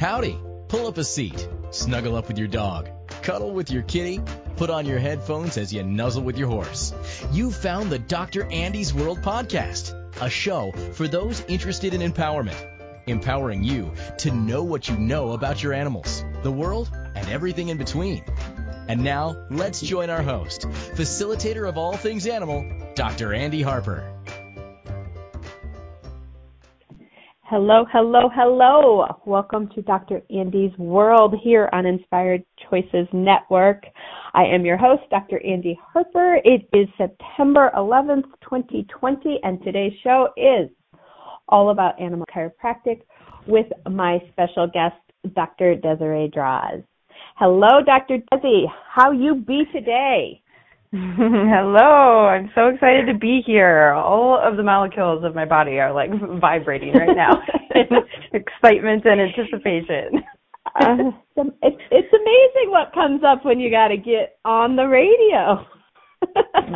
Howdy. Pull up a seat, snuggle up with your dog, cuddle with your kitty, put on your headphones as you nuzzle with your horse. You've found the Dr. Andy's World podcast, a show for those interested in empowerment, empowering you to know what you know about your animals, the world, and everything in between. And now, let's join our host, facilitator of all things animal, Dr. Andy Harper. Hello, hello, hello. Welcome to Dr. Andy's World here on Inspired Choices Network. I am your host, Dr. Andy Harper. It is September 11th, 2020, and today's show is all about animal chiropractic with my special guest, Dr. Desiree Draws. Hello, Dr. Desi. How you be today? Hello, I'm so excited to be here. All of the molecules of my body are like vibrating right now in excitement and anticipation. Uh, it's, it's amazing what comes up when you got to get on the radio.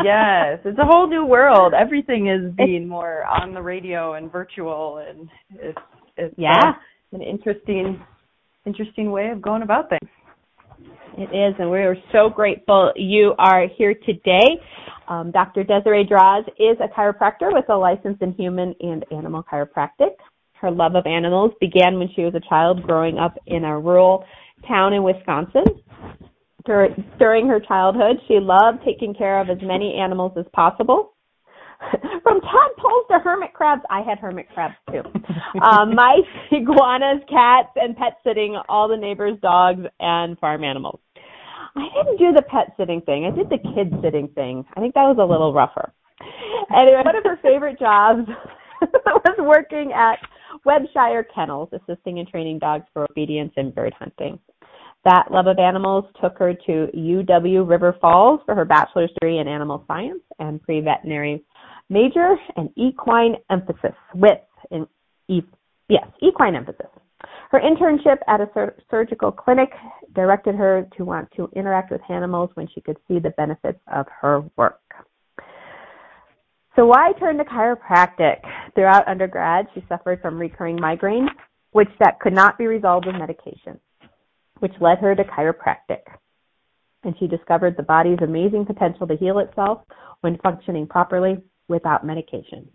yes, it's a whole new world. Everything is being more on the radio and virtual, and it's it's yeah, uh, an interesting interesting way of going about things. It is, and we are so grateful you are here today. Um, Dr. Desiree Draws is a chiropractor with a license in human and animal chiropractic. Her love of animals began when she was a child growing up in a rural town in Wisconsin. Dur- during her childhood, she loved taking care of as many animals as possible. From tadpoles to hermit crabs, I had hermit crabs too. um, mice, iguanas, cats, and pet sitting all the neighbors' dogs and farm animals. I didn't do the pet sitting thing. I did the kid sitting thing. I think that was a little rougher. Anyway, one of her favorite jobs was working at Webshire Kennels, assisting and training dogs for obedience and bird hunting. That love of animals took her to UW River Falls for her bachelor's degree in animal science and pre-veterinary major and equine emphasis with in e, yes, equine emphasis. Her internship at a sur- surgical clinic directed her to want to interact with animals when she could see the benefits of her work. So why turn to chiropractic? Throughout undergrad, she suffered from recurring migraines, which that could not be resolved with medication, which led her to chiropractic. And she discovered the body's amazing potential to heal itself when functioning properly without medication.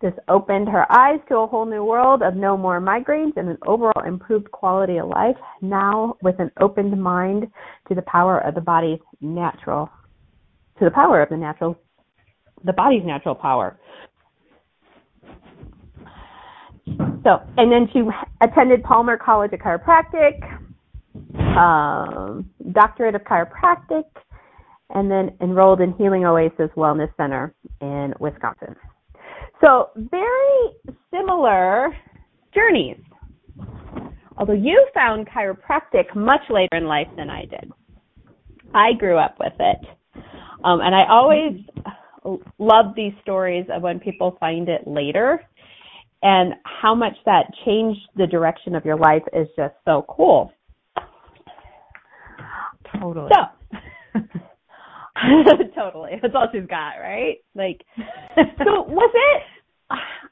This opened her eyes to a whole new world of no more migraines and an overall improved quality of life, now with an opened mind to the power of the body's natural, to the power of the natural, the body's natural power. So, and then she attended Palmer College of Chiropractic, um, doctorate of chiropractic, and then enrolled in Healing Oasis Wellness Center in Wisconsin. So very similar journeys. Although you found chiropractic much later in life than I did. I grew up with it. Um, and I always love these stories of when people find it later and how much that changed the direction of your life is just so cool. Totally. So, totally. That's all she's got, right? Like, so was it?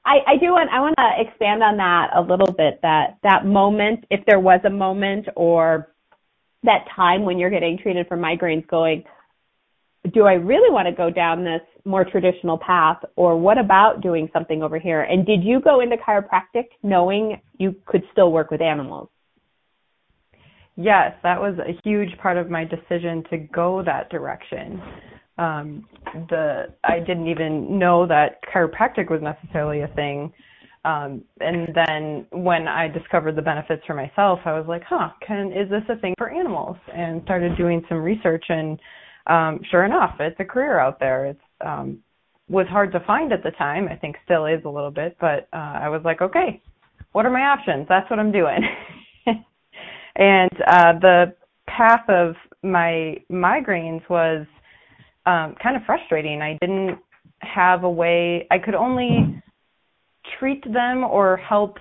I, I do want I want to expand on that a little bit. That that moment, if there was a moment, or that time when you're getting treated for migraines, going, do I really want to go down this more traditional path, or what about doing something over here? And did you go into chiropractic knowing you could still work with animals? Yes, that was a huge part of my decision to go that direction. Um, the I didn't even know that chiropractic was necessarily a thing. Um, and then when I discovered the benefits for myself, I was like, huh, can is this a thing for animals? And started doing some research and um, sure enough, it's a career out there. It's um, was hard to find at the time. I think still is a little bit, but uh, I was like, okay, what are my options? That's what I'm doing. And uh, the path of my migraines was um, kind of frustrating. I didn't have a way, I could only treat them or help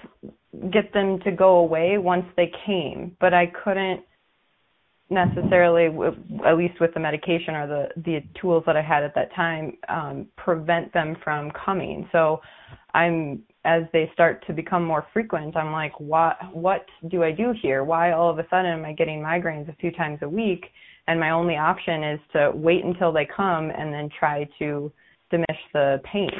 get them to go away once they came, but I couldn't necessarily at least with the medication or the the tools that I had at that time um prevent them from coming. So I'm as they start to become more frequent, I'm like, what what do I do here? Why all of a sudden am I getting migraines a few times a week? And my only option is to wait until they come and then try to diminish the pain.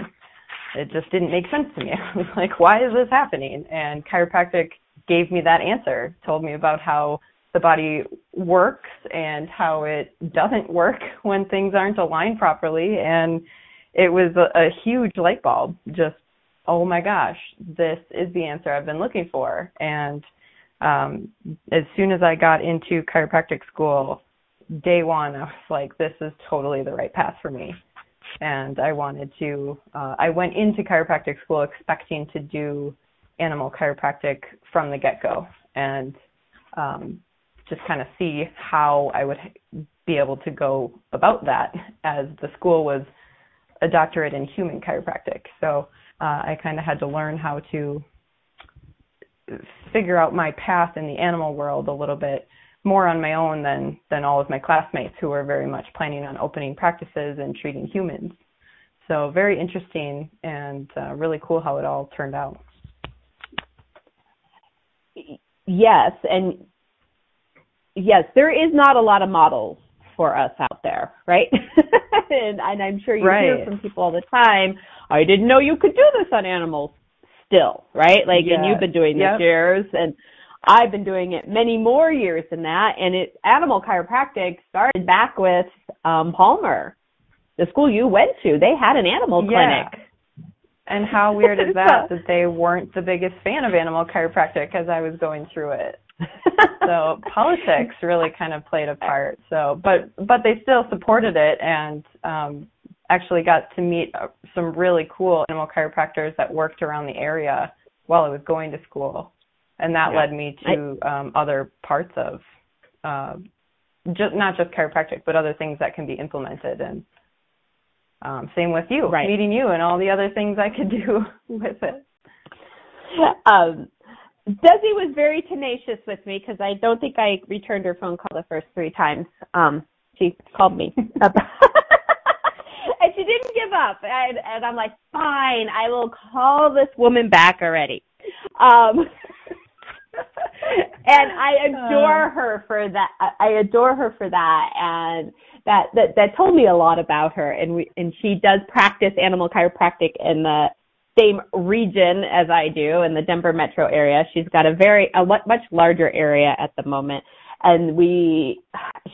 It just didn't make sense to me. I was like, why is this happening? And chiropractic gave me that answer, told me about how the body works and how it doesn't work when things aren't aligned properly. And it was a, a huge light bulb. Just, oh my gosh, this is the answer I've been looking for. And um, as soon as I got into chiropractic school, day one, I was like, this is totally the right path for me. And I wanted to, uh, I went into chiropractic school expecting to do animal chiropractic from the get go. And um, just kind of see how I would be able to go about that as the school was a doctorate in human chiropractic. So uh, I kind of had to learn how to figure out my path in the animal world a little bit more on my own than than all of my classmates who were very much planning on opening practices and treating humans. So very interesting and uh, really cool how it all turned out. Yes, and yes, there is not a lot of models for us out there, right? and, and, I'm sure you right. hear from people all the time, I didn't know you could do this on animals still, right? Like, yes. and you've been doing yep. years and I've been doing it many more years than that. And it, animal chiropractic started back with, um, Palmer, the school you went to. They had an animal yeah. clinic. And how weird is that that they weren't the biggest fan of animal chiropractic as I was going through it? so politics really kind of played a part. So, but but they still supported it and um, actually got to meet uh, some really cool animal chiropractors that worked around the area while I was going to school, and that yeah. led me to um, other parts of uh, just not just chiropractic, but other things that can be implemented. And um, same with you, right. meeting you, and all the other things I could do with it. Um, Desi was very tenacious with me because I don't think I returned her phone call the first three times. Um, she called me. and she didn't give up. And, and I'm like, fine, I will call this woman back already. Um, and I adore her for that. I adore her for that. And that, that, that told me a lot about her. And we, and she does practice animal chiropractic in the same region as I do in the Denver metro area. She's got a very, a much larger area at the moment. And we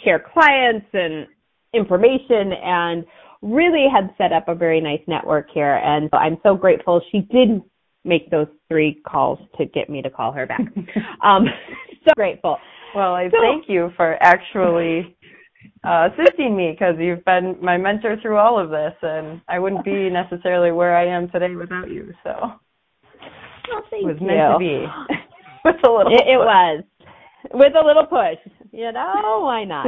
share clients and information and really had set up a very nice network here. And I'm so grateful she did make those three calls to get me to call her back. um, so grateful. Well, I so, thank you for actually uh, assisting me because you've been my mentor through all of this, and I wouldn't be necessarily where I am today without you. So well, it was you. meant to be. with a little. It, it, was with a little push. You know why not?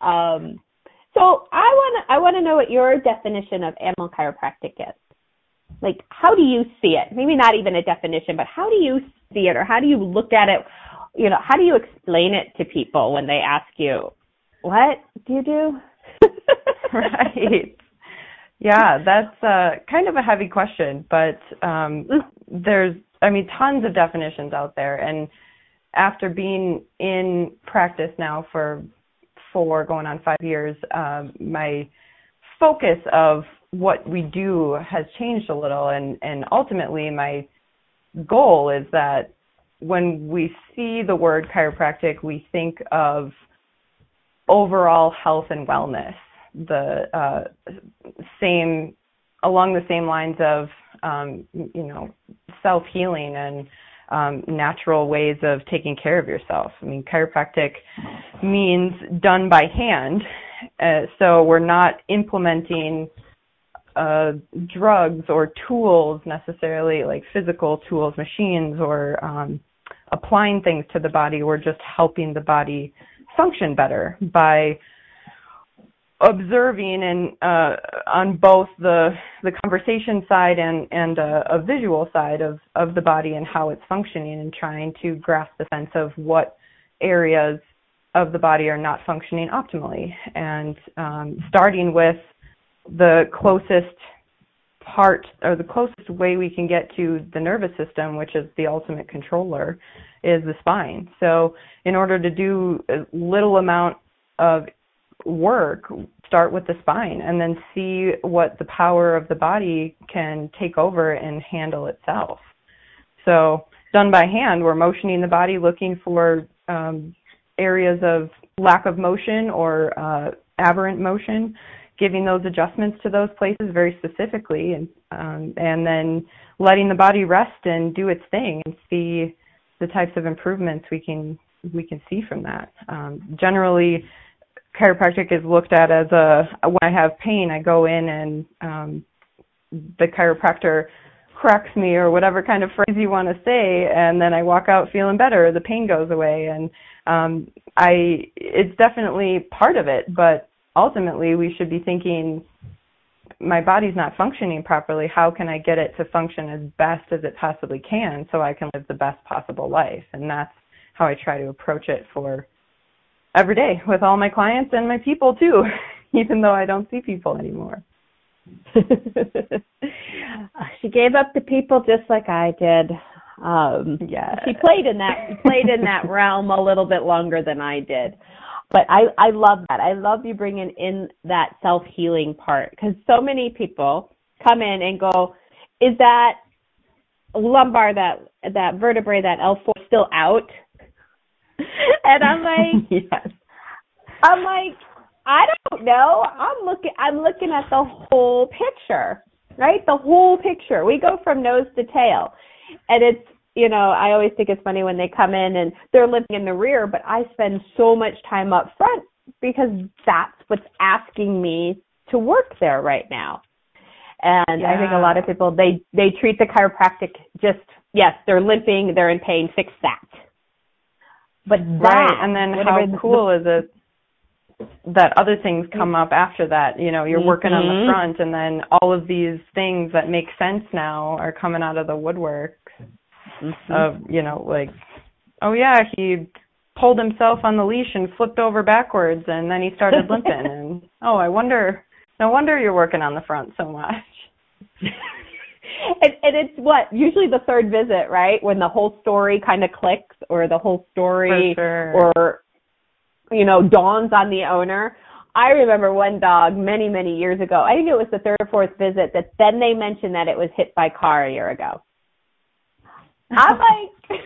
um, so I want to I want to know what your definition of animal chiropractic is. Like, how do you see it? Maybe not even a definition, but how do you see it, or how do you look at it? You know, how do you explain it to people when they ask you, what do you do? right. Yeah, that's uh, kind of a heavy question, but um, mm. there's, I mean, tons of definitions out there. And after being in practice now for four, going on five years, um, my focus of what we do has changed a little. And, and ultimately, my goal is that when we see the word chiropractic, we think of overall health and wellness. The uh, same along the same lines of um, you know self healing and um, natural ways of taking care of yourself. I mean, chiropractic means done by hand, uh, so we're not implementing uh, drugs or tools necessarily, like physical tools, machines, or um, applying things to the body. We're just helping the body function better by observing and uh, on both the the conversation side and and uh, a visual side of of the body and how it's functioning and trying to grasp the sense of what areas of the body are not functioning optimally and um, starting with the closest part or the closest way we can get to the nervous system, which is the ultimate controller, is the spine. So, in order to do a little amount of work, start with the spine and then see what the power of the body can take over and handle itself. So, done by hand, we're motioning the body, looking for um, areas of lack of motion or uh, aberrant motion giving those adjustments to those places very specifically and um, and then letting the body rest and do its thing and see the types of improvements we can we can see from that. Um, generally, chiropractic is looked at as a when I have pain, I go in and um, the chiropractor corrects me or whatever kind of phrase you want to say, and then I walk out feeling better. The pain goes away, and um, I it's definitely part of it, but ultimately we should be thinking my body's not functioning properly how can i get it to function as best as it possibly can so i can live the best possible life and that's how i try to approach it for every day with all my clients and my people too even though i don't see people anymore she gave up the people just like i did um yeah she played in that played in that realm a little bit longer than i did but I I love that. I love you bringing in that self healing part because so many people come in and go, is that lumbar that that vertebrae that L four still out? and I'm like, yes. I'm like, I don't know. I'm looking I'm looking at the whole picture, right? The whole picture. We go from nose to tail, and it's you know, I always think it's funny when they come in and they're living in the rear, but I spend so much time up front because that's what's asking me to work there right now. And yeah. I think a lot of people they they treat the chiropractic just yes, they're limping, they're in pain, fix that. But that, right, and then how cool is it that other things come up after that. You know, you're working mm-hmm. on the mm-hmm. front, and then all of these things that make sense now are coming out of the woodwork mm-hmm. of you know like oh yeah he pulled himself on the leash and flipped over backwards and then he started limping and oh I wonder no wonder you're working on the front so much. and, and it's what usually the third visit, right? When the whole story kind of clicks, or the whole story, sure. or you know, dawns on the owner. I remember one dog many, many years ago. I think it was the third or fourth visit that then they mentioned that it was hit by car a year ago. I'm like,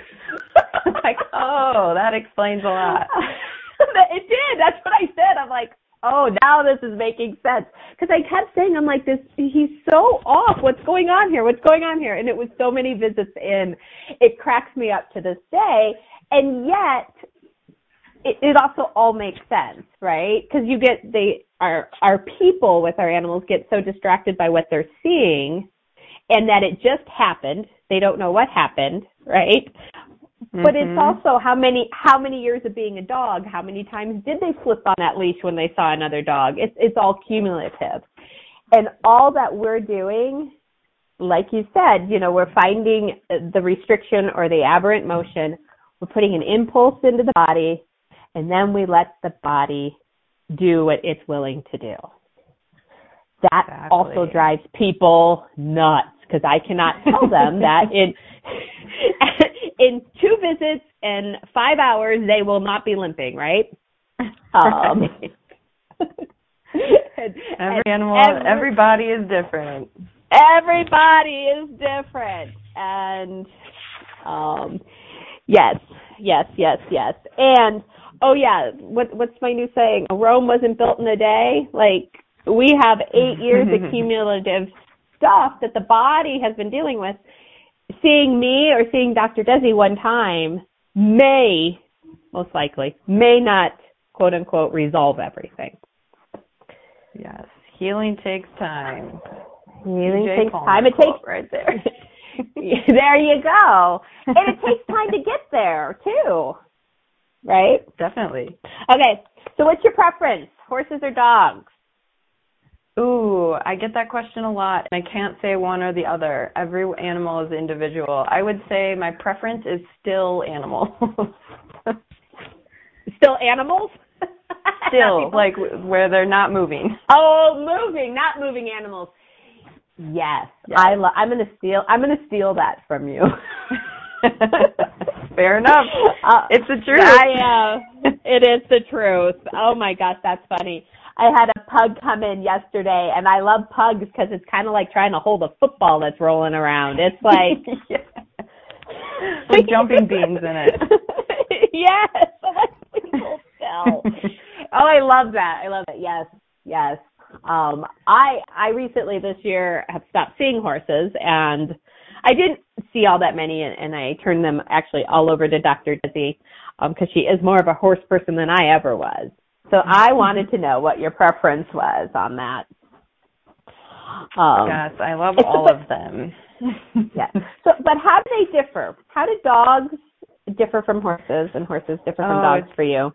like, oh, that explains a lot. it did. That's what I said. I'm like, oh, now this is making sense. Because I kept saying, I'm like, this, he's so off. What's going on here? What's going on here? And it was so many visits in. It cracks me up to this day. And yet, it, it also all makes sense, right? Because you get they our our people with our animals get so distracted by what they're seeing, and that it just happened they don't know what happened, right? Mm-hmm. But it's mm-hmm. also how many how many years of being a dog, how many times did they flip on that leash when they saw another dog? It's it's all cumulative. And all that we're doing, like you said, you know, we're finding the restriction or the aberrant motion, we're putting an impulse into the body, and then we let the body do what it's willing to do. That exactly. also drives people nuts because I cannot tell them that in in two visits and five hours they will not be limping, right? Um, and, every animal, every, everybody is different. Everybody is different, and um, yes, yes, yes, yes, and oh yeah, what what's my new saying? Rome wasn't built in a day. Like we have eight years of cumulative stuff that the body has been dealing with, seeing me or seeing Dr. Desi one time may, most likely, may not quote unquote resolve everything. Yes. Healing takes time. Healing DJ takes time. It takes right there. there you go. And it takes time to get there too. Right? Definitely. Okay. So what's your preference? Horses or dogs? Ooh, I get that question a lot, and I can't say one or the other. Every animal is individual. I would say my preference is still animals. still animals? still, like where they're not moving. Oh, moving, not moving animals. Yes, yes. I lo- I'm gonna steal. I'm gonna steal that from you. Fair enough. Uh, it's the truth. I, uh, it is the truth. Oh my gosh, that's funny. I had a pug come in yesterday, and I love pugs because it's kind of like trying to hold a football that's rolling around. It's like with jumping beans in it. yes, oh, I love that. I love it. Yes, yes. Um, I I recently this year have stopped seeing horses, and I didn't see all that many, and, and I turned them actually all over to Dr. Desi because um, she is more of a horse person than I ever was. So I wanted to know what your preference was on that. Um, yes, I love all of them. yeah. So, but how do they differ? How do dogs differ from horses, and horses differ from oh, dogs for you?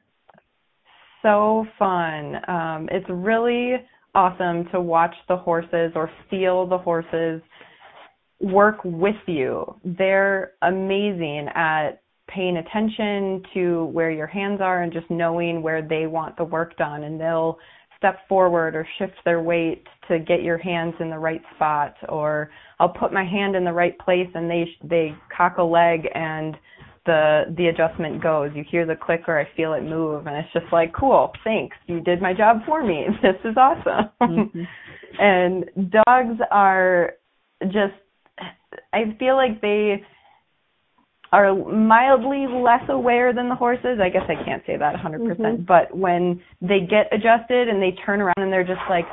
So fun. Um, it's really awesome to watch the horses or feel the horses work with you. They're amazing at paying attention to where your hands are and just knowing where they want the work done and they'll step forward or shift their weight to get your hands in the right spot or I'll put my hand in the right place and they they cock a leg and the the adjustment goes. You hear the click or I feel it move and it's just like, cool, thanks. You did my job for me. This is awesome. Mm-hmm. and dogs are just I feel like they are mildly less aware than the horses. I guess I can't say that 100%, percent mm hmm but when they get adjusted and they turn around and they're just like,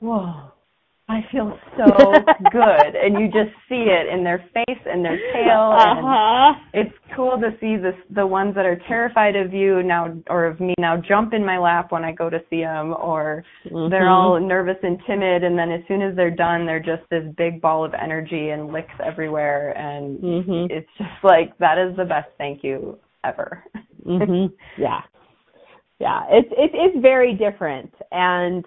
whoa, I feel so good. And you just see it in their face and their tail. And uh-huh. It's cool to see this, the ones that are terrified of you now, or of me now jump in my lap when I go to see them, or mm-hmm. they're all nervous and timid. And then as soon as they're done, they're just this big ball of energy and licks everywhere. And mm-hmm. it's just like, that is the best thank you ever. mm-hmm. Yeah. Yeah. It's, it, it's very different. And,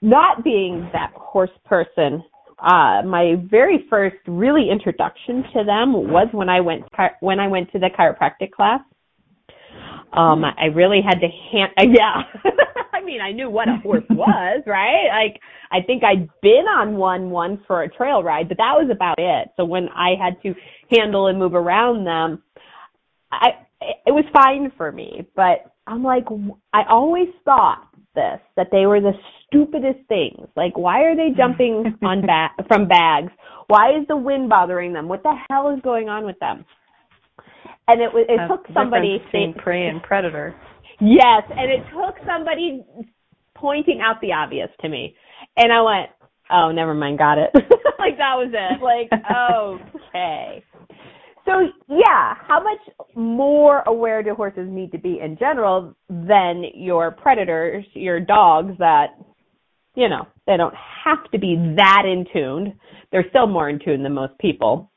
not being that horse person, uh, my very first really introduction to them was when I went when I went to the chiropractic class. Um, I really had to hand, yeah. I mean, I knew what a horse was, right? Like, I think I'd been on one once for a trail ride, but that was about it. So when I had to handle and move around them, I, it was fine for me, but I'm like, I always thought this, that they were the stupidest things. Like, why are they jumping on ba- from bags? Why is the wind bothering them? What the hell is going on with them? And it was it That's took somebody saying prey and predator. Yes, and it took somebody pointing out the obvious to me, and I went, "Oh, never mind, got it." like that was it. Like, okay. So yeah, how much more aware do horses need to be in general than your predators, your dogs that, you know, they don't have to be that in tuned. They're still more in tune than most people.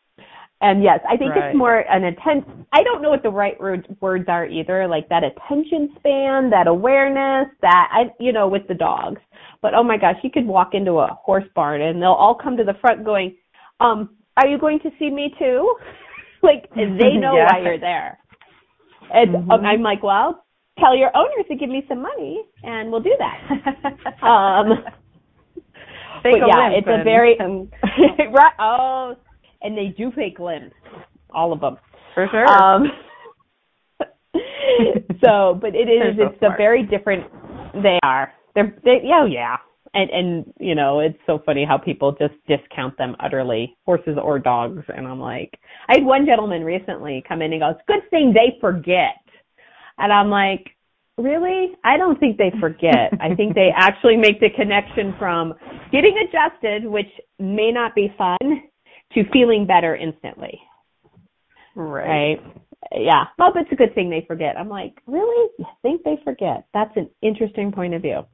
And yes, I think right. it's more an attention. I don't know what the right words are either, like that attention span, that awareness, that I, you know, with the dogs. But oh my gosh, you could walk into a horse barn and they'll all come to the front going, um, are you going to see me too? like they know yeah. why you're there. And mm-hmm. I'm like, well, tell your owners to give me some money, and we'll do that. um, fake but yeah, it's a very right. Oh, and they do fake limbs, all of them for sure. Um, so, but it is so it's smart. a very different. They are. They're they, yeah, yeah and and you know it's so funny how people just discount them utterly horses or dogs. And i'm like i had one gentleman recently come in and goes good thing they forget. And i'm like really? I don't think they forget. I think they actually make the connection from getting adjusted which may not be fun to feeling better instantly. Right, right? yeah. Well it's a good thing they forget. I'm like really? You think they forget? That's an interesting point of view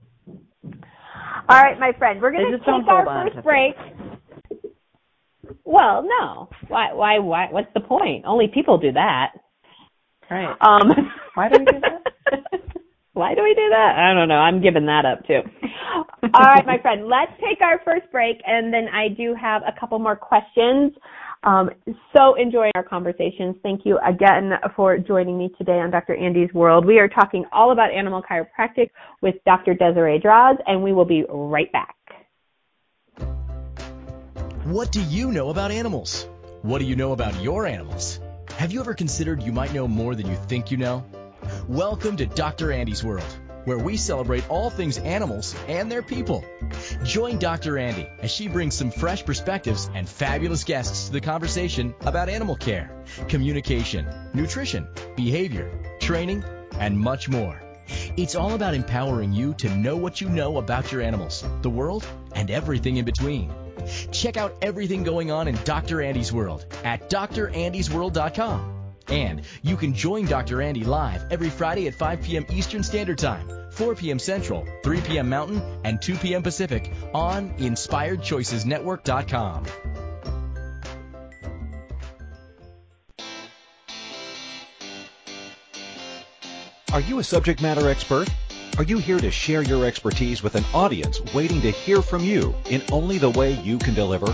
all right, my friend, we're going to take our first break. Well, no. Why? Why? Why? What's the point? Only people do that. Right. Um. why do we do that? why do we do that? I don't know. I'm giving that up too. All right, my friend. Let's take our first break, and then I do have a couple more questions um, so enjoying our conversations. Thank you again for joining me today on Dr. Andy's World. We are talking all about animal chiropractic with Dr. Desiree Draws, and we will be right back. What do you know about animals? What do you know about your animals? Have you ever considered you might know more than you think you know? Welcome to Dr. Andy's World, where we celebrate all things animals and their people. Join Dr. Andy as she brings some fresh perspectives and fabulous guests to the conversation about animal care, communication, nutrition, behavior, training, and much more. It's all about empowering you to know what you know about your animals, the world, and everything in between. Check out everything going on in Dr. Andy's World at drandysworld.com. And you can join Dr. Andy live every Friday at 5 p.m. Eastern Standard Time, 4 p.m. Central, 3 p.m. Mountain, and 2 p.m. Pacific on InspiredChoicesNetwork.com. Are you a subject matter expert? Are you here to share your expertise with an audience waiting to hear from you in only the way you can deliver?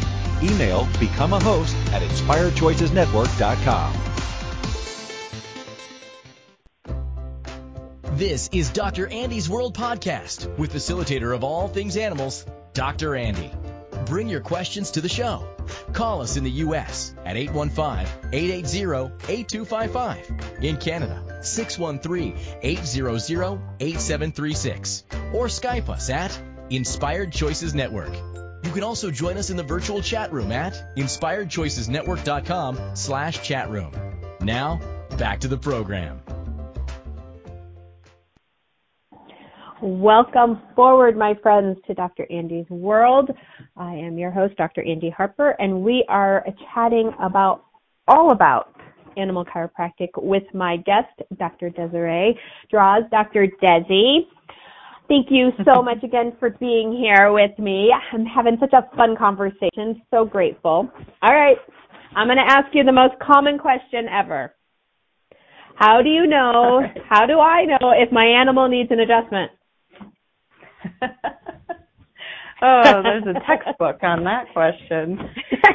Email become a host at inspiredchoicesnetwork.com. This is Dr. Andy's World Podcast with facilitator of all things animals, Dr. Andy. Bring your questions to the show. Call us in the U.S. at 815-880-8255. In Canada, 613-800-8736. Or Skype us at Inspired Choices Network. You can also join us in the virtual chat room at inspiredchoicesnetwork.com slash chat room. Now, back to the program. Welcome forward, my friends, to Dr. Andy's World. I am your host, Dr. Andy Harper, and we are chatting about all about animal chiropractic with my guest, Dr. Desiree Draws. Dr. Desi, thank you so much again for being here with me. I'm having such a fun conversation. So grateful. All right, I'm going to ask you the most common question ever. How do you know, how do I know if my animal needs an adjustment? oh, there's a textbook on that question.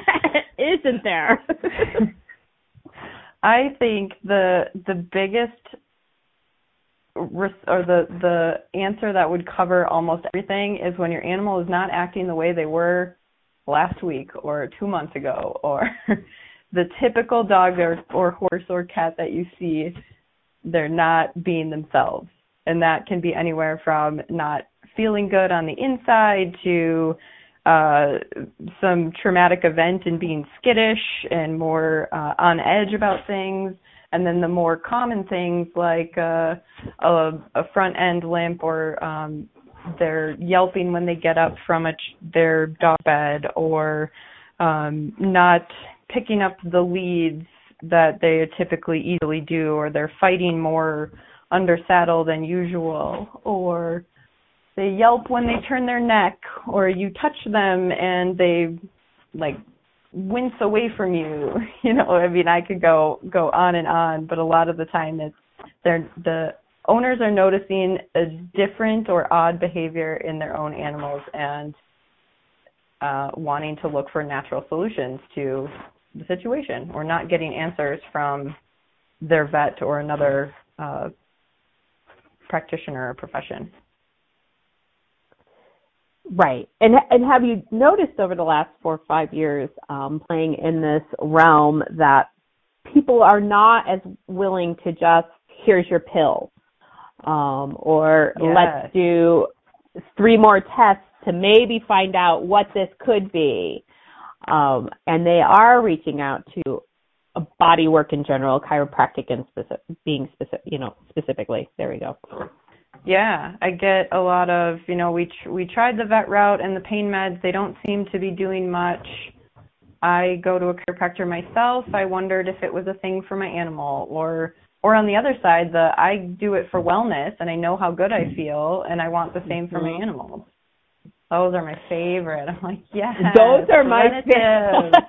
Isn't there? I think the the biggest or the the answer that would cover almost everything is when your animal is not acting the way they were last week or 2 months ago or the typical dog or, or horse or cat that you see they're not being themselves and that can be anywhere from not feeling good on the inside to uh, some traumatic event and being skittish and more uh, on edge about things. And then the more common things like uh, a, a front end limp or um, they're yelping when they get up from a ch- their dog bed or um, not picking up the leads that they typically easily do or they're fighting more under saddle than usual or they yelp when they turn their neck or you touch them and they like wince away from you you know i mean i could go go on and on but a lot of the time it's they're the owners are noticing a different or odd behavior in their own animals and uh, wanting to look for natural solutions to the situation or not getting answers from their vet or another uh, practitioner or profession. Right. And and have you noticed over the last four or five years um, playing in this realm that people are not as willing to just here's your pill um, or yes. let's do three more tests to maybe find out what this could be. Um, and they are reaching out to body work in general, chiropractic and specific, being specific, you know, specifically. There we go. Yeah, I get a lot of, you know, we tr- we tried the vet route and the pain meds, they don't seem to be doing much. I go to a chiropractor myself. I wondered if it was a thing for my animal or or on the other side, the I do it for wellness and I know how good I feel and I want the same for my Mhm. animals. Those are my favorite. I'm like, yes. Those are my favorite.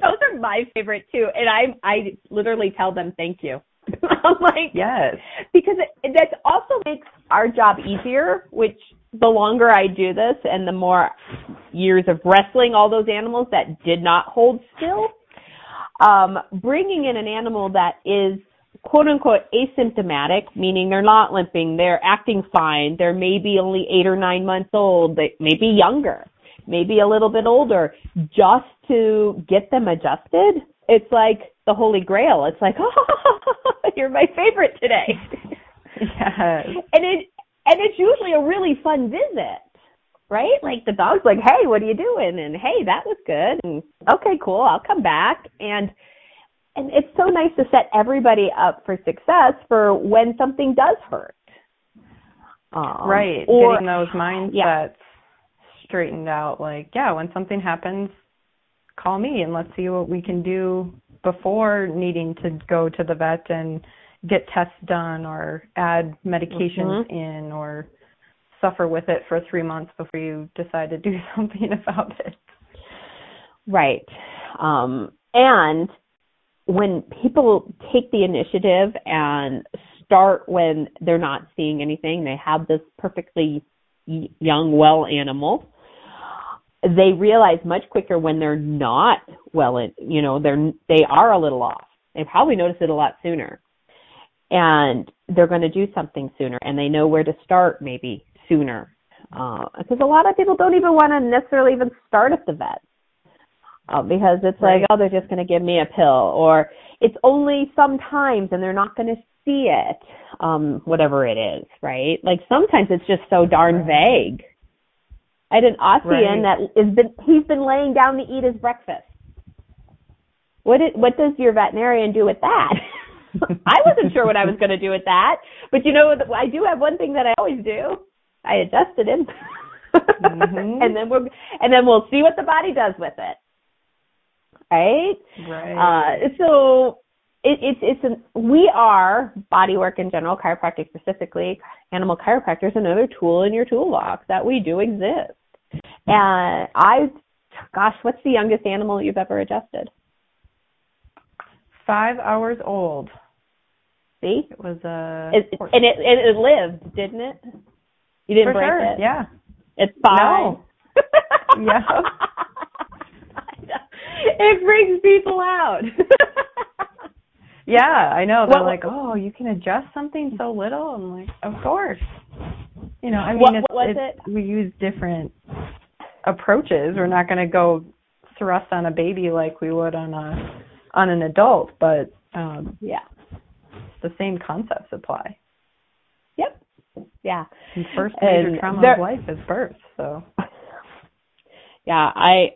they're my favorite too, and I I literally tell them thank you. I'm like yes, because it, that also makes our job easier. Which the longer I do this, and the more years of wrestling all those animals that did not hold still, um, bringing in an animal that is quote unquote asymptomatic, meaning they're not limping, they're acting fine, they're maybe only eight or nine months old, they may be younger, maybe a little bit older, just to get them adjusted. It's like the holy grail. It's like, oh, you're my favorite today. Yes. And it and it's usually a really fun visit. Right? Like the dog's like, Hey, what are you doing? And hey, that was good and okay, cool, I'll come back and and it's so nice to set everybody up for success for when something does hurt. Um, right. Or, Getting those mindsets yeah. straightened out. Like, yeah, when something happens, call me and let's see what we can do before needing to go to the vet and get tests done or add medications mm-hmm. in or suffer with it for three months before you decide to do something about it. Right. Um, and when people take the initiative and start when they're not seeing anything, they have this perfectly young, well animal. They realize much quicker when they're not well, you know, they're they are a little off. They probably notice it a lot sooner, and they're going to do something sooner, and they know where to start maybe sooner. Uh, because a lot of people don't even want to necessarily even start at the vet uh, because it's right. like, oh, they're just going to give me a pill, or it's only sometimes and they're not going to see it, um, whatever it is, right? Like sometimes it's just so darn vague. I had an Aussian right. that is been he's been laying down to eat his breakfast. What it, what does your veterinarian do with that? I wasn't sure what I was going to do with that, but you know, I do have one thing that I always do. I adjusted him, mm-hmm. and then we'll and then we'll see what the body does with it right? Right. Uh, so it, it's it's an, we are bodywork in general, chiropractic specifically, animal chiropractors, another tool in your toolbox that we do exist. And I, gosh, what's the youngest animal you've ever adjusted? Five hours old. See, it was a uh, it, and it, it it lived, didn't it? You didn't For break sure. it. Yeah. It's fine. No. yeah. it brings people out. yeah, I know. They're what, like, "Oh, you can adjust something so little." I'm like, "Of course." You know, I mean, what, it's, what it's, it? we use different approaches. We're not going to go thrust on a baby like we would on a on an adult, but um yeah, the same concepts apply. Yep. Yeah. And first major and trauma there, of life is birth, so. Yeah, I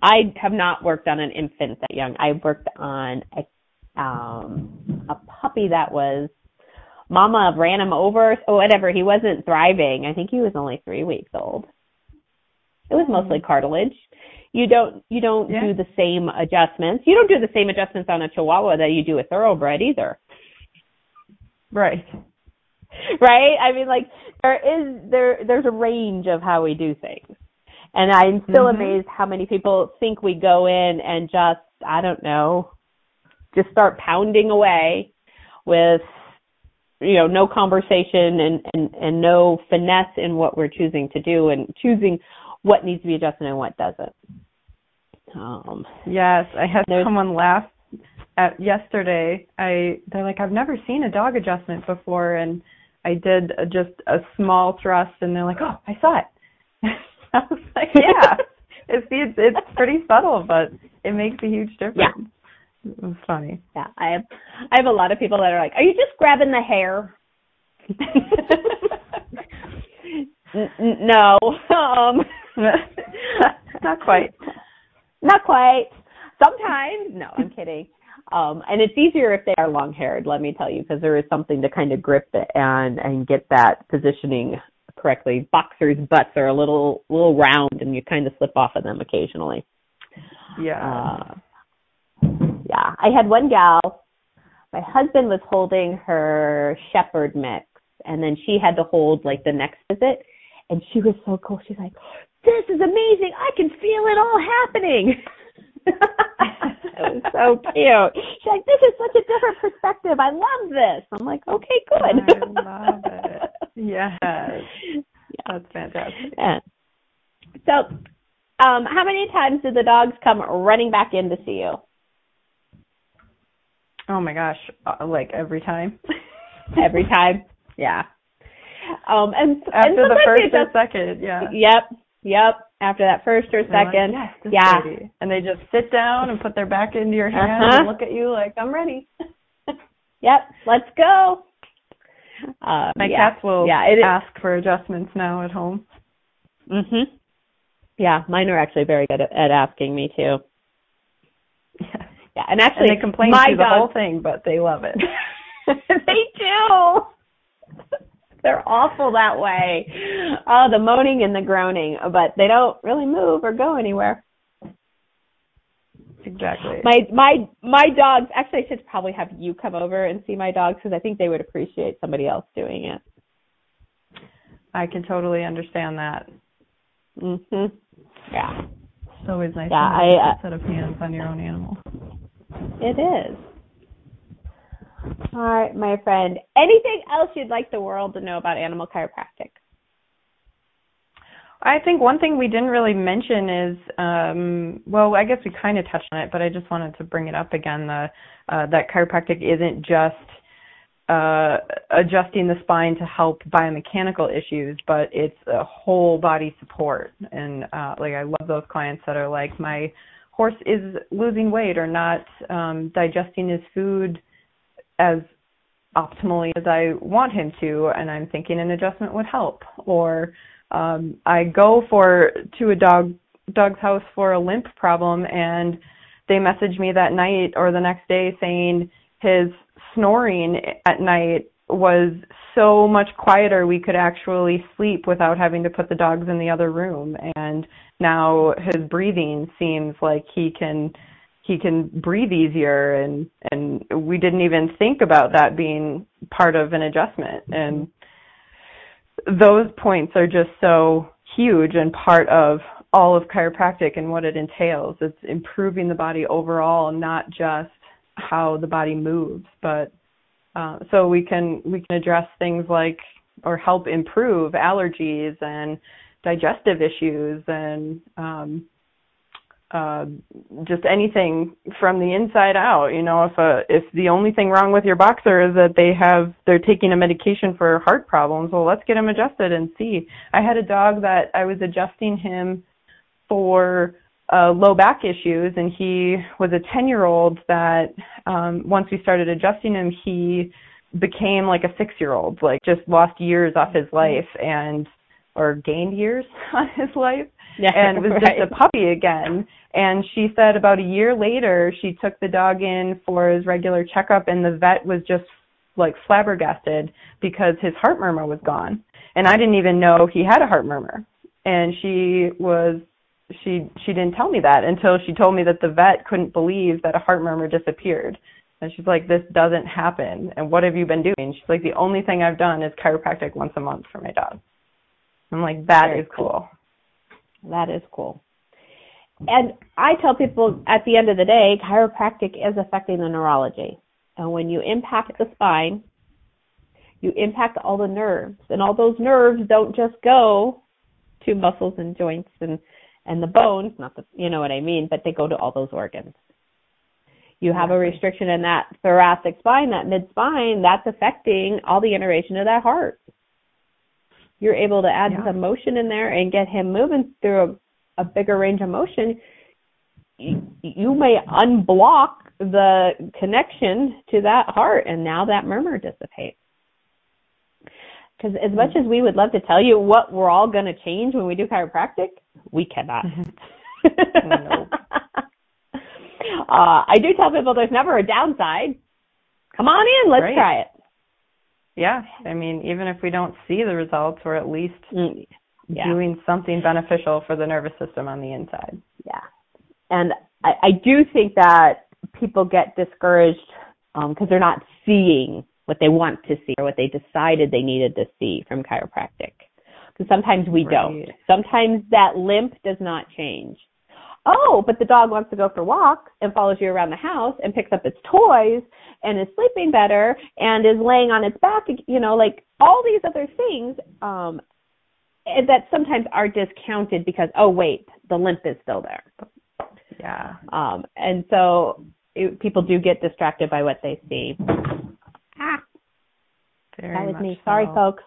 I have not worked on an infant that young. I worked on a um a puppy that was mama ran him over or whatever. He wasn't thriving. I think he was only three weeks old. It was mostly mm-hmm. cartilage. You don't you don't yeah. do the same adjustments. You don't do the same adjustments on a chihuahua that you do a thoroughbred either. Right. Right? I mean like there is there there's a range of how we do things. And I'm still mm-hmm. amazed how many people think we go in and just, I don't know, just start pounding away with, you know, no conversation and, and, and no finesse in what we're choosing to do and choosing what needs to be adjusted and what doesn't. Um, yes, I had someone laugh at yesterday. I they're like, I've never seen a dog adjustment before, and I did a, just a small thrust, and they're like, Oh, I saw it. I was like, yeah, it's, it's pretty subtle, but it makes a huge difference. Yeah. Was funny. Yeah, I have I have a lot of people that are like, "Are you just grabbing the hair?" N- no, um, not quite. Not quite. Sometimes, no, I'm kidding. Um, and it's easier if they are long haired, let me tell you, because there is something to kind of grip it and and get that positioning correctly, boxers' butts are a little little round, and you kind of slip off of them occasionally. Yeah. Uh, yeah. I had one gal. My husband was holding her shepherd mix, and then she had to hold like the next visit, and she was so cool. She's like, "This is amazing! I can feel it all happening." It was so cute. She's like, "This is such a different perspective. I love this." I'm like, "Okay, good." I love it. Yes, yeah. that's fantastic. Yeah. So, um, how many times did the dogs come running back in to see you? Oh my gosh, uh, like every time. every time, yeah. Um, and after and the first or second, yeah. Yep, yep. After that first or second, like, yes, yeah. Lady. And they just sit down and put their back into your hand uh-huh. and look at you like, I'm ready. yep, let's go. Uh, My yeah. cats will yeah, it ask for adjustments now at home. Mhm. Yeah, mine are actually very good at, at asking me too. Yeah. Yeah, and actually, and they complain through the whole thing, but they love it. they do. They're awful that way. Oh, the moaning and the groaning, but they don't really move or go anywhere. Exactly. My my my dogs. Actually, I should probably have you come over and see my dogs because I think they would appreciate somebody else doing it. I can totally understand that. Mhm. Yeah. It's always nice yeah, to have I, a set of hands on your own animal. It is. All right, my friend. Anything else you'd like the world to know about animal chiropractic? I think one thing we didn't really mention is, um, well, I guess we kind of touched on it, but I just wanted to bring it up again. The uh, that chiropractic isn't just uh, adjusting the spine to help biomechanical issues, but it's a whole body support. And uh, like I love those clients that are like, my horse is losing weight or not um, digesting his food as optimally as I want him to, and I'm thinking an adjustment would help. Or um, I go for to a dog dog's house for a limp problem, and they message me that night or the next day saying his snoring at night was so much quieter we could actually sleep without having to put the dogs in the other room. And now his breathing seems like he can he can breathe easier. And and we didn't even think about that being part of an adjustment. And those points are just so huge and part of all of chiropractic and what it entails. It's improving the body overall not just how the body moves but uh, so we can we can address things like or help improve allergies and digestive issues and um, uh, just anything from the inside out. You know, if a if the only thing wrong with your boxer is that they have they're taking a medication for heart problems, well, let's get him adjusted and see. I had a dog that I was adjusting him for uh, low back issues, and he was a 10 year old that um, once we started adjusting him, he became like a six year old, like just lost years off his life and or gained years on his life yeah, and was right. just a puppy again. And she said about a year later, she took the dog in for his regular checkup, and the vet was just like flabbergasted because his heart murmur was gone. And I didn't even know he had a heart murmur. And she was she she didn't tell me that until she told me that the vet couldn't believe that a heart murmur disappeared. And she's like, This doesn't happen and what have you been doing? She's like, The only thing I've done is chiropractic once a month for my dog. I'm like, That Very is cool. That is cool. And I tell people at the end of the day, chiropractic is affecting the neurology. And when you impact the spine, you impact all the nerves. And all those nerves don't just go to muscles and joints and, and the bones, not the, you know what I mean, but they go to all those organs. You have a restriction in that thoracic spine, that mid spine, that's affecting all the innervation of that heart. You're able to add Yeah. some motion in there and get him moving through a, a bigger range of motion. You, you may unblock the connection to that heart, and now that murmur dissipates. Because as much as we would love to tell you what we're all going to change when we do chiropractic, we cannot. Nope. uh, I do tell people there's never a downside. Come on in, let's Right. try it. Yeah. I mean, even if we don't see the results, we're at least Mm, yeah. doing something beneficial for the nervous system on the inside. Yeah. And I, I do think that people get discouraged because um, they're not seeing what they want to see or what they decided they needed to see from chiropractic. Because sometimes we don't. Sometimes that limp does not change. oh, but the dog wants to go for walks and follows you around the house and picks up its toys and is sleeping better and is laying on its back, you know, like all these other things um that sometimes are discounted because oh wait, the limp is still there. Yeah. Um and so it, people do get distracted by what they see. Ah, Very that was much me. Sorry, folks.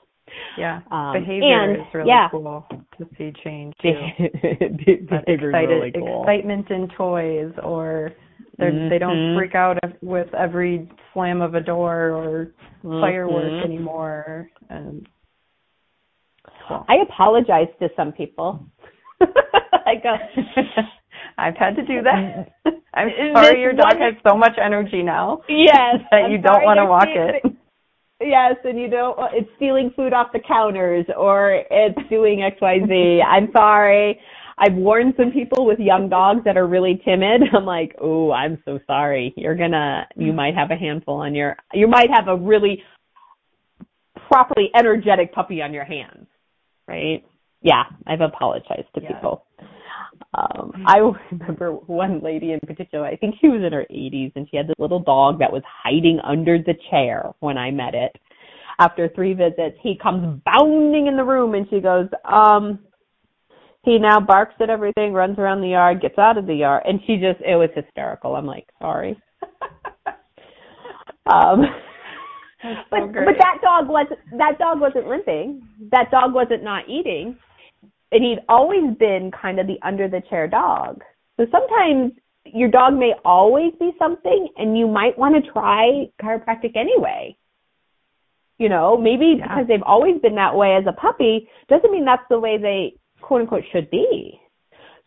Yeah. Um, Behavior and, is really yeah. cool to see change too. That Behavior's excited, really cool. excitement in toys or they're, they don't Mhm. freak out with every slam of a door or firework Mhm. anymore and cool. I apologize to some people. I go, I've had to do that. I'm This sorry your dog has so much energy now yes, that I'm you don't want to walk it. Yes, and you don't. It's stealing food off the counters, or it's doing X, Y, Z. I'm sorry. I've warned some people with young dogs that are really timid. I'm like, oh, I'm so sorry. You're gonna, you might have a handful on your, you might have a really properly energetic puppy on your hands, right? Yeah, I've apologized to Yes. people. Um, I remember one lady in particular, I think she was in her 80s, and she had this little dog that was hiding under the chair when I met it. After three visits, he comes bounding in the room, and she goes, um, he now barks at everything, runs around the yard, gets out of the yard, and she just, it was hysterical. I'm like, sorry. Um, That's but, great. but that dog wasn't that dog wasn't limping. That dog wasn't not eating, and he'd always been kind of the under the chair dog. So sometimes your dog may always be something, and you might want to try chiropractic anyway. You know, maybe Yeah. because they've always been that way as a puppy doesn't mean that's the way they quote unquote should be.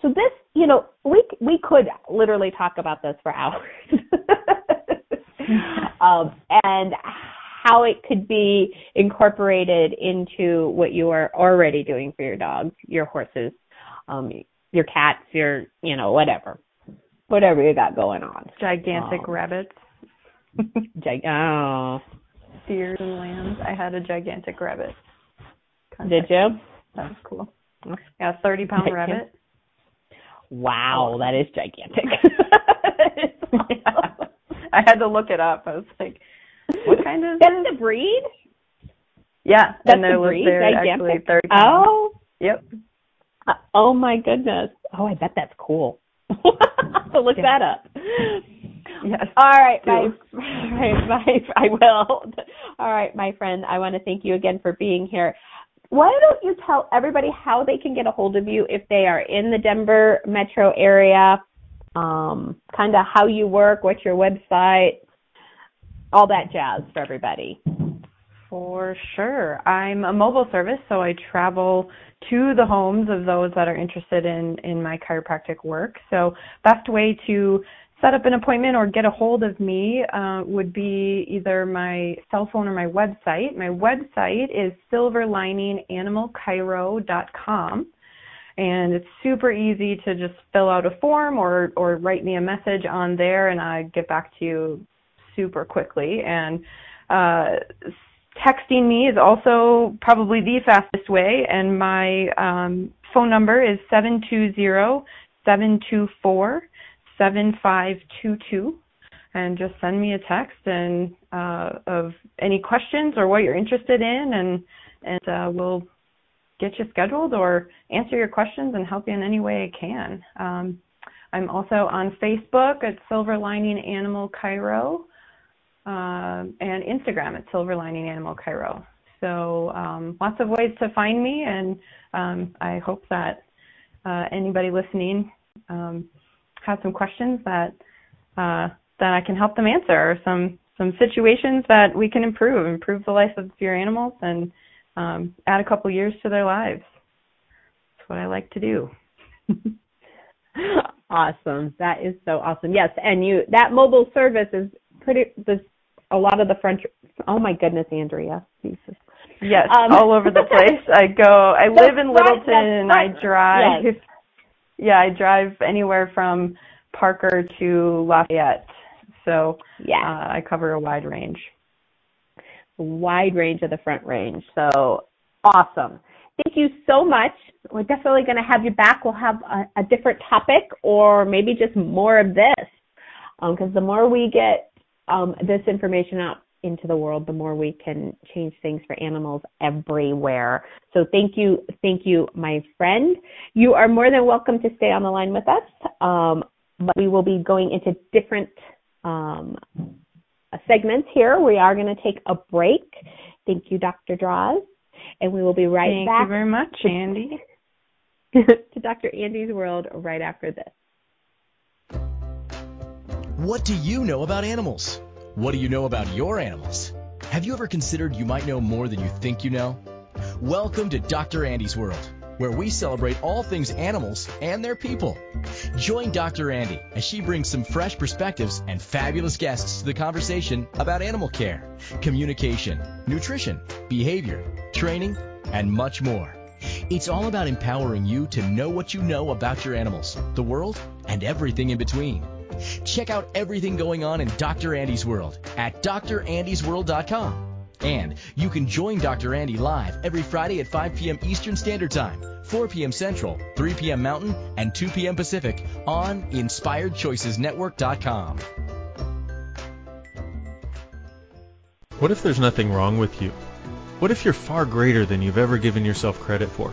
So this, you know, we we could literally talk about this for hours. um, and how it could be incorporated into what you are already doing for your dogs, your horses, um, your cats, your, you know, whatever, whatever you got going on. gigantic Um, rabbits, Gig- oh, deers and lambs. I had a gigantic rabbit. did you? That was cool. Yeah, thirty pound Okay. rabbit. Wow, that is gigantic. I had to look it up. I was like, what kind of? That's the breed? Yeah, That's and there the was breed, they're gigantic? actually pounds. Oh, Yep. Uh, oh my goodness. Oh, I bet that's cool. so look Yeah. that up. Yes. All right, my, all right, my, I will. All right, my friend, I want to thank you again for being here. Why don't you tell everybody how they can get a hold of you if they are in the Denver metro area, um, kind of how you work, what's your website, all that jazz for everybody. For sure. I'm a mobile service, so I travel to the homes of those that are interested in, in my chiropractic work. So best way to set up an appointment or get a hold of me uh, would be either my cell phone or my website. My website is silverlininganimalchiro.com. And it's super easy to just fill out a form or, or write me a message on there and I get back to you super quickly. And uh, texting me is also probably the fastest way and my um, phone number is 720-724-7522 and just send me a text and uh, of any questions or what you're interested in and and uh, we'll get you scheduled or answer your questions and help you in any way I can. Um, I'm also on Facebook at Silver Lining Animal Chiro um, and Instagram at Silver Lining Animal Chiro. So um, lots of ways to find me, and um, I hope that uh, anybody listening um, has some questions that uh, that I can help them answer, or some some situations that we can improve, improve the life of your animals, and um, add a couple years to their lives. That's what I like to do. awesome. That is so awesome. Yes, and you that mobile service is pretty a lot of the French oh my goodness, Andrea. Jesus. Yes, Um, all over the place. I go. I live in Littleton. that's I drive. Yes. Yeah, I drive anywhere from Parker to Lafayette. So Yeah. uh, I cover a wide range. wide range of the front range. So awesome. thank you so much. We're definitely going to have you back. We'll have a, a different topic or maybe just more of this. Because um, the more we get um, this information out into the world, the more we can change things for animals everywhere. So thank you, thank you, my friend. You are more than welcome to stay on the line with us. Um, but we will be going into different um, segments here. We are going to take a break. Thank you, Dr. Draws. And we will be right Thank back. Thank you very much, Andy. to Dr. Andy's World right after this. What do you know about animals? What do you know about your animals? Have you ever considered you might know more than you think you know? Welcome to Dr. Andy's World, where we celebrate all things animals and their people. Join Dr. Andy as she brings some fresh perspectives and fabulous guests to the conversation about animal care, communication, nutrition, behavior, training, and much more. It's all about empowering you to know what you know about your animals, the world, and everything in between. Check out everything going on in Dr. Andy's World at drandysworld.com. And you can join Dr. Andy live every Friday at 5 p.m. Eastern Standard Time, 4 p.m. Central, 3 p.m. Mountain, and 2 p.m. Pacific on InspiredChoicesNetwork.com. What if there's nothing wrong with you? What if you're far greater than you've ever given yourself credit for?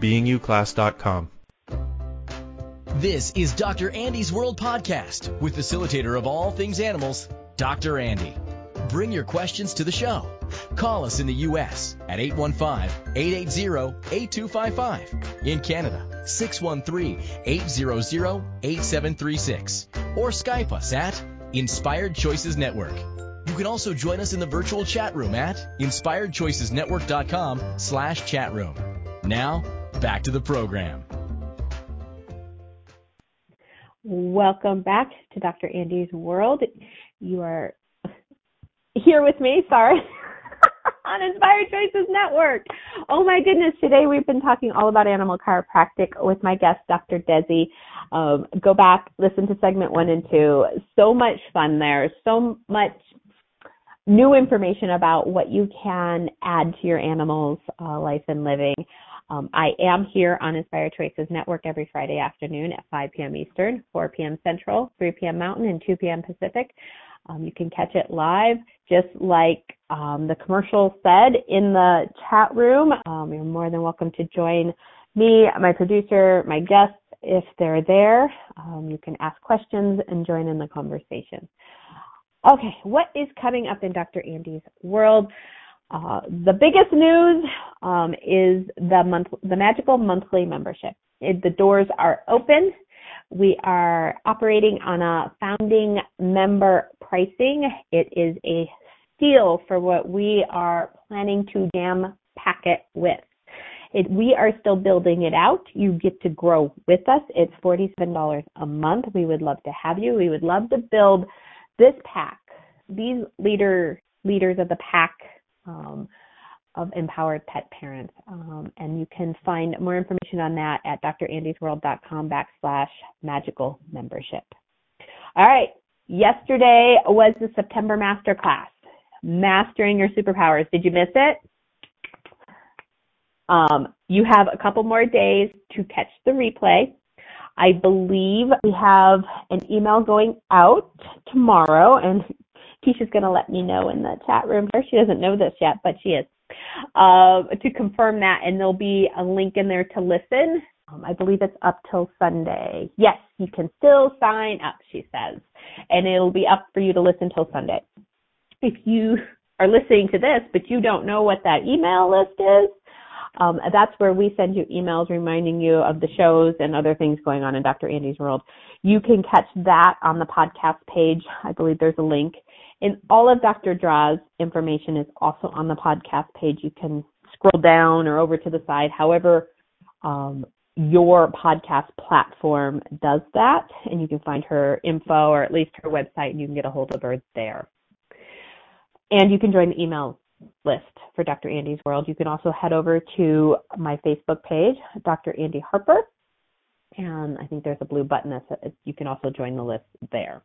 beingyouclass.com. This is Dr. Andy's World Podcast with facilitator of all things animals, Dr. Andy. Bring your questions to the show. Call us in the U.S. at 815-880-8255. In Canada, 613-800-8736. Or Skype us at Inspired Choices Network. You can also join us in the virtual chat room at inspiredchoicesnetwork.com slash chat room. Now, back to the program. Welcome back to Dr. Andy's World. You are here with me, sorry, on Inspired Choices Network. Oh my goodness, today we've been talking all about animal chiropractic with my guest, Dr. Desi. Um, go back, listen to segment one and two. So much fun there, so much new information about what you can add to your animal's uh, life and living. Um, I am here on Inspired Choices Network every Friday afternoon at 5 p.m. Eastern, 4 p.m. Central, 3 p.m. Mountain, and 2 p.m. Pacific. Um, you can catch it live, just like um, the commercial said in the chat room. Um, you're more than welcome to join me, my producer, my guests, if they're there. Um, you can ask questions and join in the conversation. Okay, what is coming up in Dr. Andy's world? Uh, the biggest news um, is the month, the magical monthly membership. It, the doors are open. We are operating on a founding member pricing. It is a steal for what we are planning to jam pack it with. It, we are still building it out. You get to grow with us. It's $47 a month. We would love to have you. We would love to build this pack, these leader leaders of the pack um, of empowered pet parents. Um, and you can find more information on that at drandysworld.com backslash magical membership. All right. Yesterday was the September master class, Mastering Your Superpowers. Did you miss it? Um, you have a couple more days to catch the replay. I believe we have an email going out tomorrow, and Keisha's going to let me know in the chat room. She doesn't know this yet, but she is uh, to confirm that, and there'll be a link in there to listen Um, I believe it's up till Sunday. Yes, you can still sign up, she says, and it'll be up for you to listen till Sunday. If you are listening to this, but you don't know what that email list is, um, that's where we send you emails reminding you of the shows and other things going on in Dr. Andy's world. You can catch that on the podcast page. I believe there's a link. And all of Dr. Draw's information is also on the podcast page. You can scroll down or over to the side, however um, your podcast platform does that. And you can find her info or at least her website and you can get a hold of her there. And you can join the email list for Dr. Andy's World. You can also head over to my Facebook page, Dr. Andy Harper, and I think there's a blue button that says you can also join the list there.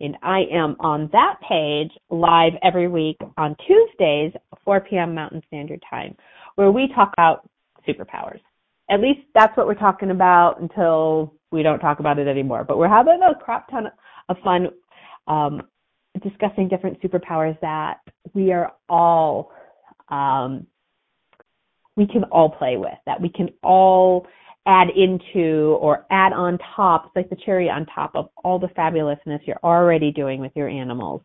And I am on that page live every week on Tuesdays, 4 p.m. Mountain Standard Time, where we talk about superpowers. At least that's what we're talking about until we don't talk about it anymore. But we're having a crap ton of fun um, discussing different superpowers that we are all um, we can all play with, that we can all add into or add on top, it's like the cherry on top of all the fabulousness you're already doing with your animals.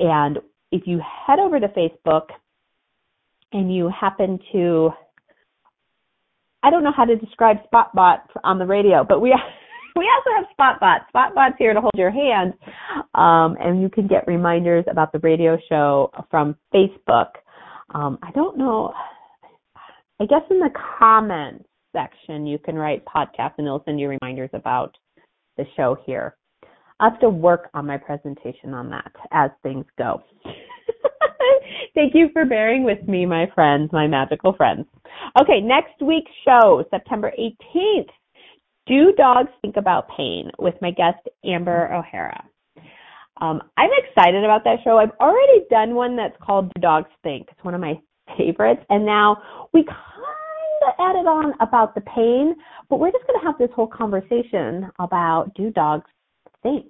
And if you head over to Facebook and you happen to I don't know how to describe Spotbot on the radio, but we we also have Spotbot. Spotbot's here to hold your hand, um, and you can get reminders about the radio show from Facebook. Um, I don't know. I guess in the comments section you can write podcast, and it'll send you reminders about the show here. I have to work on my presentation on that as things go. Thank you for bearing with me, my friends, my magical friends. Okay, next week's show, September 18th. Do Dogs Think About Pain with my guest Amber O'Hara. Um, I'm excited about that show. I've already done one that's called Do Dogs Think. It's one of my favorites. And now we kind added on about the pain, but we're just going to have this whole conversation about do dogs think?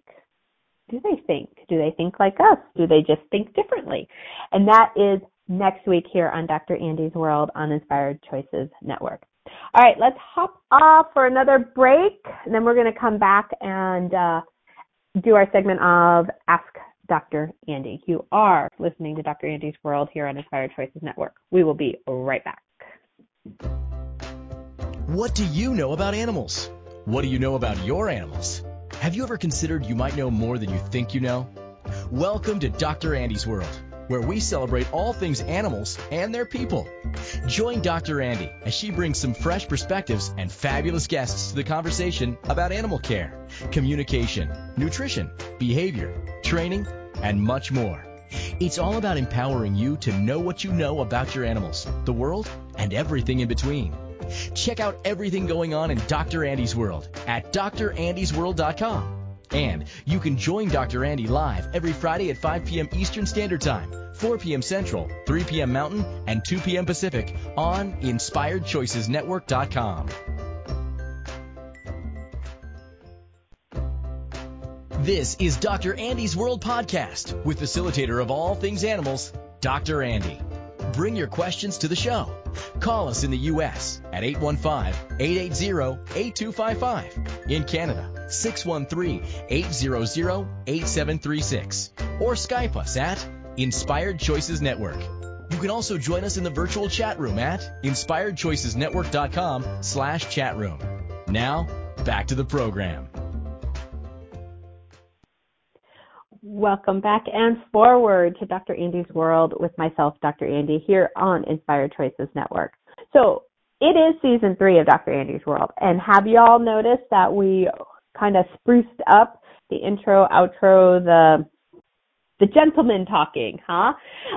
Do they think? Do they think like us? Do they just think differently? And that is next week here on Dr. Andy's World on Inspired Choices Network. All right, let's hop off for another break, and then we're going to come back and uh, do our segment of Ask Dr. Andy. You are listening to Dr. Andy's World here on Inspired Choices Network. We will be right back. What do you know about animals? What do you know about your animals? Have you ever considered you might know more than you think you know? Welcome to Dr. Andy's World where we celebrate all things animals and their people. Join Dr. Andy as she brings some fresh perspectives and fabulous guests to the conversation about animal care, communication, nutrition, behavior, training, and much more. It's all about empowering you to know what you know about your animals, the world, and everything in between. Check out everything going on in Dr. Andy's World at drandysworld.com. And you can join Dr. Andy live every Friday at 5 p.m. Eastern Standard Time, 4 p.m. Central, 3 p.m. Mountain, and 2 p.m. Pacific on InspiredChoicesNetwork.com. This is Dr. Andy's World Podcast with facilitator of all things animals, Dr. Andy. Bring your questions to the show. Call us in the U.S. at 815-880-8255. In Canada, 613-800-8736. Or Skype us at Inspired Choices Network. You can also join us in the virtual chat room at inspiredchoicesnetwork.com slash chat room. Now, back to the program. Welcome back and forward to Dr. Andy's World with myself, Dr. Andy, here on Inspired Choices Network. So it is season three of Dr. Andy's World. And have you all noticed that we kind of spruced up the intro, outro, the the gentleman talking, huh?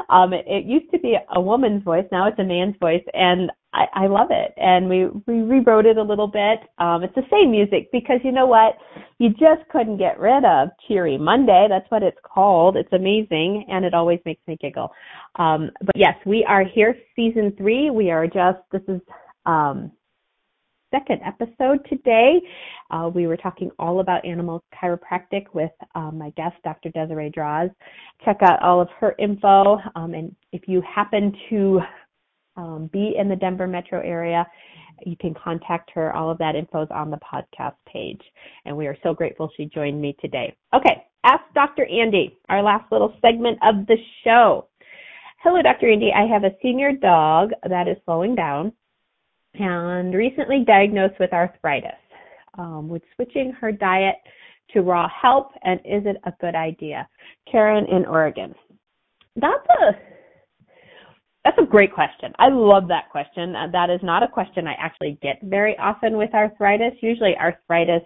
Um, it, used to be a woman's voice, now it's a man's voice, and I, I love it. And we we rewrote it a little bit. Um, it's the same music because you know what? You just couldn't get rid of Cheery Monday. That's what it's called. It's amazing, and it always makes me giggle. Um, but yes, we are here, season three. We are just this is um, second episode today. Uh, we were talking all about animal chiropractic with um, my guest, Dr. Desiree Draws. Check out all of her info. Um, and if you happen to um, be in the Denver metro area, you can contact her. All of that info is on the podcast page. And we are so grateful she joined me today. Okay, Ask Dr. Andy, our last little segment of the show. Hello, Dr. Andy. I have a senior dog that is slowing down and recently diagnosed with arthritis. Um, would switching her diet to raw help, and is it a good idea? Karen in Oregon. That's a that's a great question. I love that question. Uh, that is not a question I actually get very often with arthritis. Usually, arthritis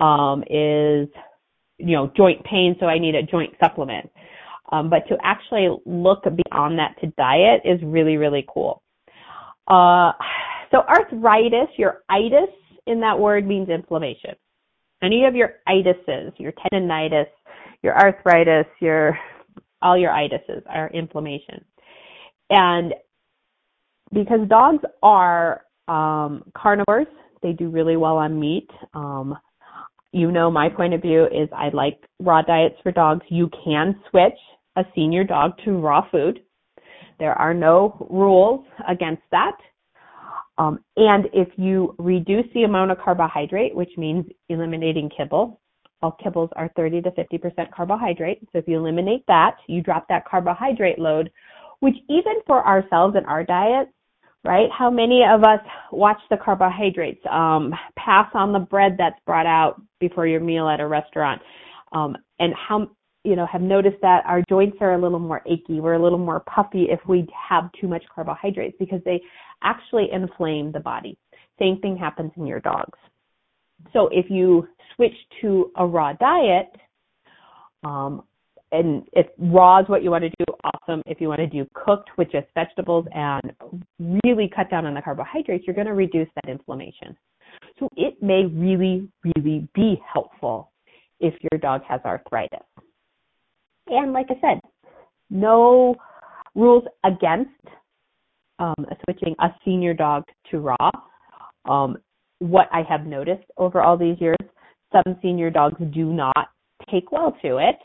um, is, you know, joint pain, so I need a joint supplement. Um, but to actually look beyond that to diet is really, really cool. Uh, so arthritis, your itis in that word means inflammation. Any of your itises, your tendonitis, your arthritis, your all your itises are inflammation. And because dogs are um, carnivores, they do really well on meat. Um, you know, my point of view is I like raw diets for dogs. You can switch a senior dog to raw food. There are no rules against that. Um, and if you reduce the amount of carbohydrate, which means eliminating kibble, all kibbles are 30 to 50% carbohydrate. So if you eliminate that, you drop that carbohydrate load, which even for ourselves and our diets, right? How many of us watch the carbohydrates, um, pass on the bread that's brought out before your meal at a restaurant, um, and how you know have noticed that our joints are a little more achy, we're a little more puffy if we have too much carbohydrates because they actually inflame the body. Same thing happens in your dogs. So if you switch to a raw diet, um, and if raw is what you want to do, awesome. If you want to do cooked with just vegetables and really cut down on the carbohydrates, you're going to reduce that inflammation. So it may really, really be helpful if your dog has arthritis. And like I said, no rules against um, switching a senior dog to raw. Um, what I have noticed over all these years, some senior dogs do not take well to it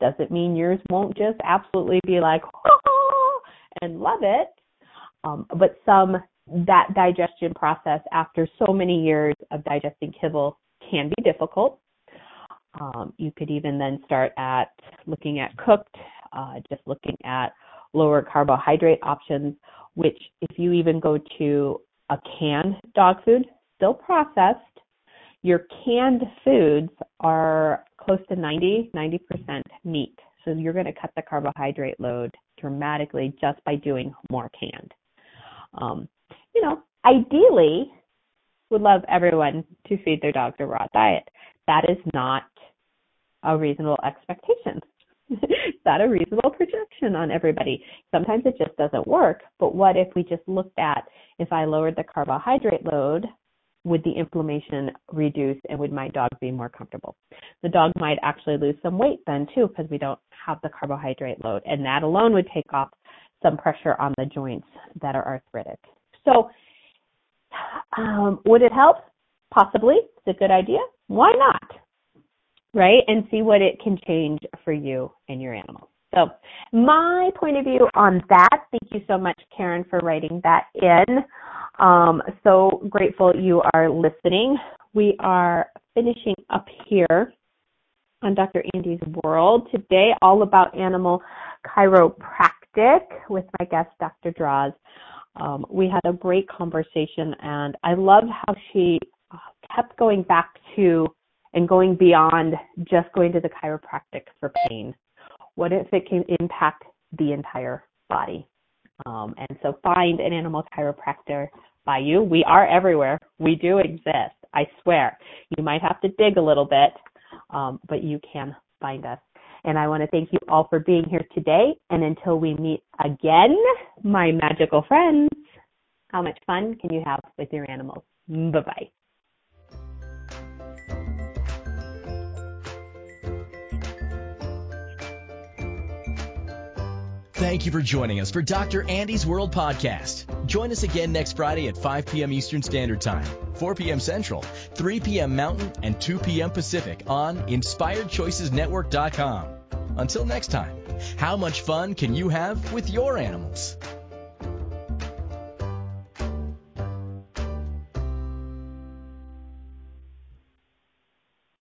doesn't mean yours won't just absolutely be like, oh, and love it. Um, but some, that digestion process after so many years of digesting kibble can be difficult. Um, you could even then start at looking at cooked, uh, just looking at lower carbohydrate options, which if you even go to a canned dog food, still processed, your canned foods are close to 90, 90% meat. So you're going to cut the carbohydrate load dramatically just by doing more canned. Um, you know, ideally, would love everyone to feed their dogs a raw diet. That is not a reasonable expectation. it's not a reasonable projection on everybody. Sometimes it just doesn't work. But what if we just looked at if I lowered the carbohydrate load would the inflammation reduce and would my dog be more comfortable? The dog might actually lose some weight then too because we don't have the carbohydrate load and that alone would take off some pressure on the joints that are arthritic. So um, would it help? Possibly. It's a good idea. Why not? Right? And see what it can change for you and your animals. So my point of view on that, thank you so much, Karen, for writing that in. Um, so grateful you are listening. We are finishing up here on Dr. Andy's World today, all about animal chiropractic with my guest, Dr. Draws. Um, we had a great conversation, and I loved how she uh, kept going back to and going beyond just going to the chiropractic for pain. What if it can impact the entire body? Um, and so find an animal chiropractor by you. We are everywhere. We do exist. I swear. You might have to dig a little bit, um, but you can find us. And I want to thank you all for being here today. And until we meet again, my magical friends, how much fun can you have with your animals? Bye bye. Thank you for joining us for Dr. Andy's World Podcast. Join us again next Friday at 5 p.m. Eastern Standard Time, 4 p.m. Central, 3 p.m. Mountain, and 2 p.m. Pacific on InspiredChoicesNetwork.com. Until next time, how much fun can you have with your animals?